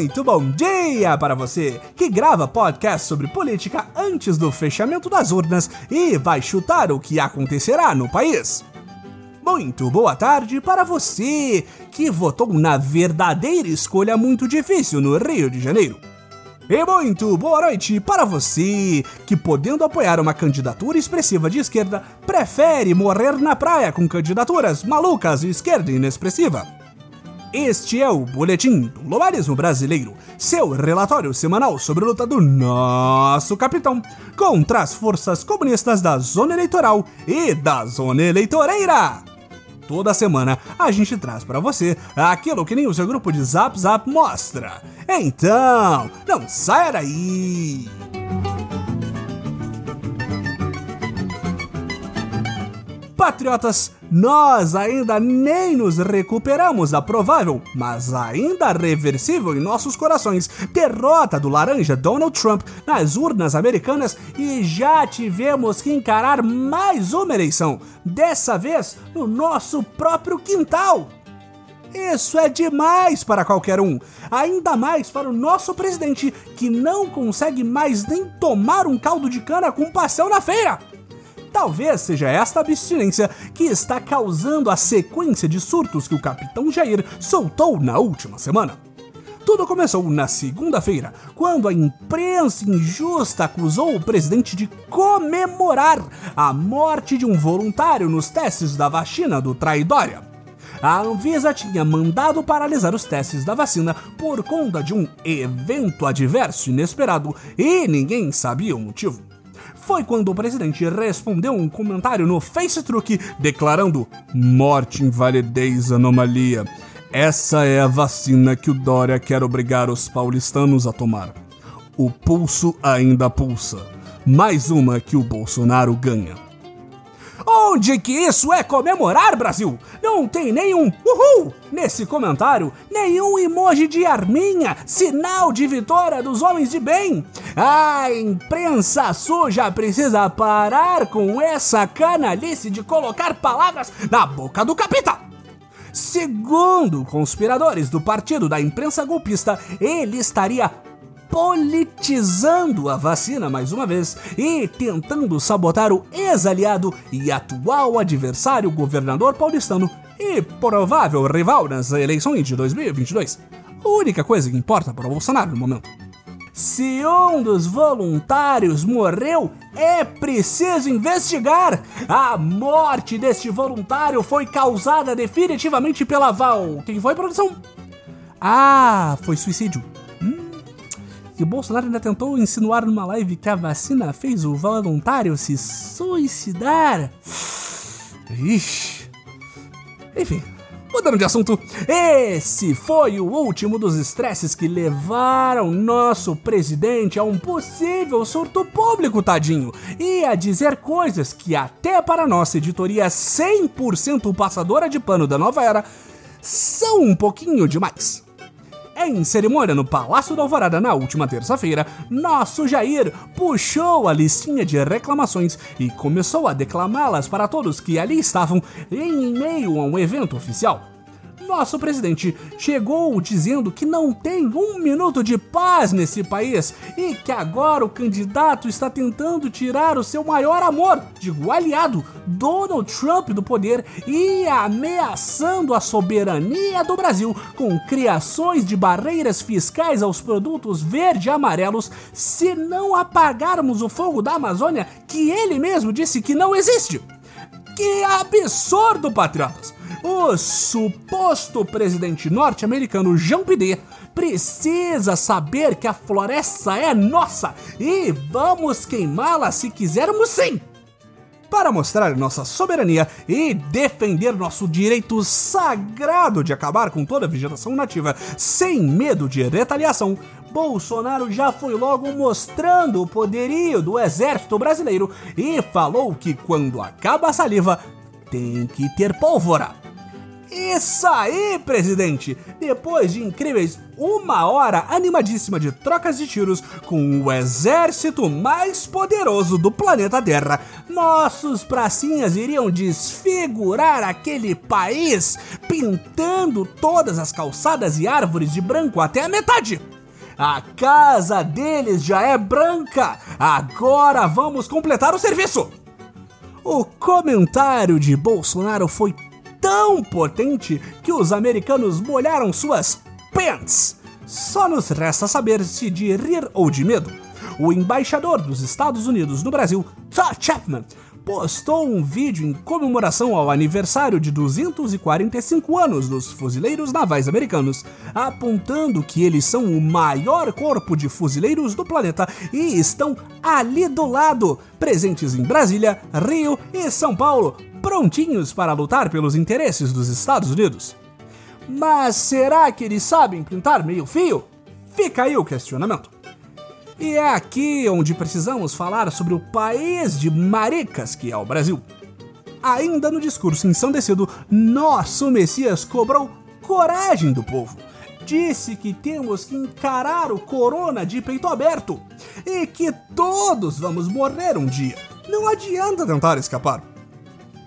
Muito bom dia para você que grava podcast sobre política antes do fechamento das urnas e vai chutar o que acontecerá no país. Muito boa tarde para você que votou na verdadeira escolha muito difícil no Rio de Janeiro. E muito boa noite para você que, podendo apoiar uma candidatura expressiva de esquerda, prefere morrer na praia com candidaturas malucas e esquerda inexpressiva. Este é o Boletim do Globalismo Brasileiro, seu relatório semanal sobre a luta do nosso capitão contra as forças comunistas da zona eleitoral e da zona eleitoreira. Toda semana a gente traz para você aquilo que nem o seu grupo de Zap Zap mostra. Então, não saia daí! Patriotas, nós ainda nem nos recuperamos da provável, mas ainda reversível em nossos corações, derrota do laranja Donald Trump nas urnas americanas e já tivemos que encarar mais uma eleição, dessa vez no nosso próprio quintal. Isso é demais para qualquer um, ainda mais para o nosso presidente que não consegue mais nem tomar um caldo de cana com um pastel na feira. Talvez seja esta abstinência que está causando a sequência de surtos que o capitão Jair soltou na última semana. Tudo começou na segunda-feira, quando a imprensa injusta acusou o presidente de comemorar a morte de um voluntário nos testes da vacina do Traidória. A Anvisa tinha mandado paralisar os testes da vacina por conta de um evento adverso inesperado e ninguém sabia o motivo foi quando o presidente respondeu um comentário no Facebook declarando morte, invalidez, anomalia. Essa é a vacina que o Dória quer obrigar os paulistanos a tomar. O pulso ainda pulsa. Mais uma que o Bolsonaro ganha. Onde que isso é comemorar, Brasil? Não tem nenhum uhul nesse comentário, nenhum emoji de arminha, sinal de vitória dos homens de bem. A imprensa suja precisa parar com essa canalice de colocar palavras na boca do capitão. Segundo conspiradores do partido da imprensa golpista, ele estaria politizando a vacina mais uma vez e tentando sabotar o ex-aliado e atual adversário governador paulistano e provável rival nas eleições de 2022. A única coisa que importa para o Bolsonaro no momento. Se um dos voluntários morreu, é preciso investigar. A morte deste voluntário foi causada definitivamente pela Val. Quem foi, produção? Ah, foi suicídio que Bolsonaro ainda tentou insinuar numa live que a vacina fez o voluntário se suicidar. Ixi. Enfim, mudando de assunto, esse foi o último dos estresses que levaram nosso presidente a um possível surto público, tadinho, e a dizer coisas que até para nossa editoria 100% passadora de pano da nova era são um pouquinho demais. Em cerimônia no Palácio da Alvorada na última terça-feira, nosso Jair puxou a listinha de reclamações e começou a declamá-las para todos que ali estavam em meio a um evento oficial nosso presidente chegou dizendo que não tem um minuto de paz nesse país e que agora o candidato está tentando tirar o seu maior amor, digo aliado, Donald Trump do poder e ameaçando a soberania do Brasil com criações de barreiras fiscais aos produtos verde e amarelos se não apagarmos o fogo da Amazônia que ele mesmo disse que não existe. Que absurdo, patriotas! O suposto presidente norte-americano Jean Pidê precisa saber que a floresta é nossa e vamos queimá-la se quisermos sim! Para mostrar nossa soberania e defender nosso direito sagrado de acabar com toda a vegetação nativa sem medo de retaliação, Bolsonaro já foi logo mostrando o poderio do exército brasileiro e falou que quando acaba a saliva, tem que ter pólvora. Isso aí, presidente! Depois de incríveis uma hora animadíssima de trocas de tiros com o exército mais poderoso do planeta Terra, nossos pracinhas iriam desfigurar aquele país, pintando todas as calçadas e árvores de branco até a metade. A casa deles já é branca. Agora vamos completar o serviço. O comentário de Bolsonaro foi tão potente que os americanos molharam suas pants. Só nos resta saber se de rir ou de medo. O embaixador dos Estados Unidos no Brasil, Todd Chapman, postou um vídeo em comemoração ao aniversário de 245 anos dos fuzileiros navais americanos, apontando que eles são o maior corpo de fuzileiros do planeta e estão ali do lado, presentes em Brasília, Rio e São Paulo, prontinhos para lutar pelos interesses dos Estados Unidos. Mas será que eles sabem pintar meio fio? Fica aí o questionamento. E é aqui onde precisamos falar sobre o país de maricas que é o Brasil. Ainda no discurso ensandecido, nosso Messias cobrou coragem do povo. Disse que temos que encarar o corona de peito aberto e que todos vamos morrer um dia. Não adianta tentar escapar.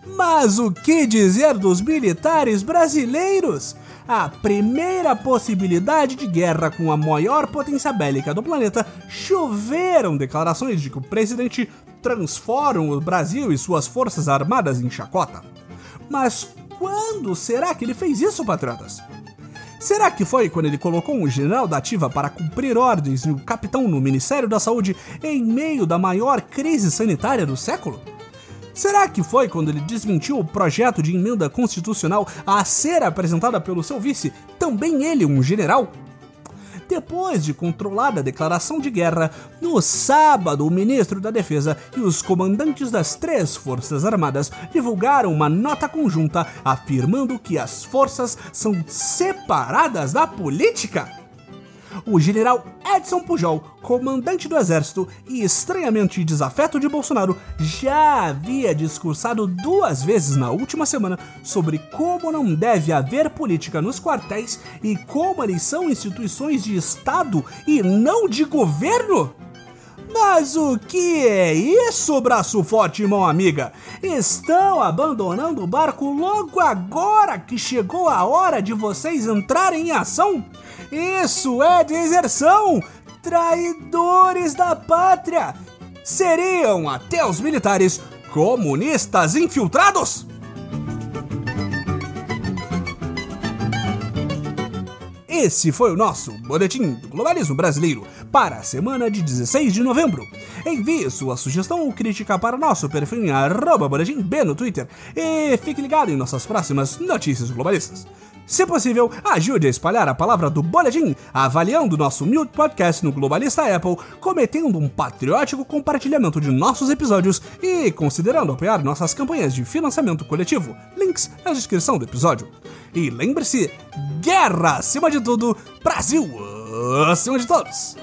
Mas o que dizer dos militares brasileiros? a primeira possibilidade de guerra com a maior potência bélica do planeta, choveram declarações de que o presidente transforma o Brasil e suas forças armadas em chacota. Mas quando será que ele fez isso, patriotas? Será que foi quando ele colocou um general da ativa para cumprir ordens e um capitão no Ministério da Saúde em meio da maior crise sanitária do século? Será que foi quando ele desmentiu o projeto de emenda constitucional a ser apresentada pelo seu vice, também ele um general? Depois de controlada a declaração de guerra, no sábado, o ministro da Defesa e os comandantes das três Forças Armadas divulgaram uma nota conjunta afirmando que as forças são separadas da política o general Edson Pujol, comandante do exército e estranhamente desafeto de Bolsonaro, já havia discursado duas vezes na última semana sobre como não deve haver política nos quartéis e como eles são instituições de Estado e não de governo. Mas o que é isso, braço forte, mão amiga? Estão abandonando o barco logo agora que chegou a hora de vocês entrarem em ação? Isso é deserção! Traidores da pátria! Seriam até os militares comunistas infiltrados? Esse foi o nosso Boletim do Globalismo Brasileiro para a semana de 16 de novembro. Envie sua sugestão ou crítica para nosso perfil em arroba boletim B no Twitter e fique ligado em nossas próximas notícias globalistas. Se possível, ajude a espalhar a palavra do Boletim, avaliando nosso humilde podcast no Globalista Apple, cometendo um patriótico compartilhamento de nossos episódios e considerando apoiar nossas campanhas de financiamento coletivo. Links na descrição do episódio. E lembre-se, guerra acima de tudo, Brasil acima de todos!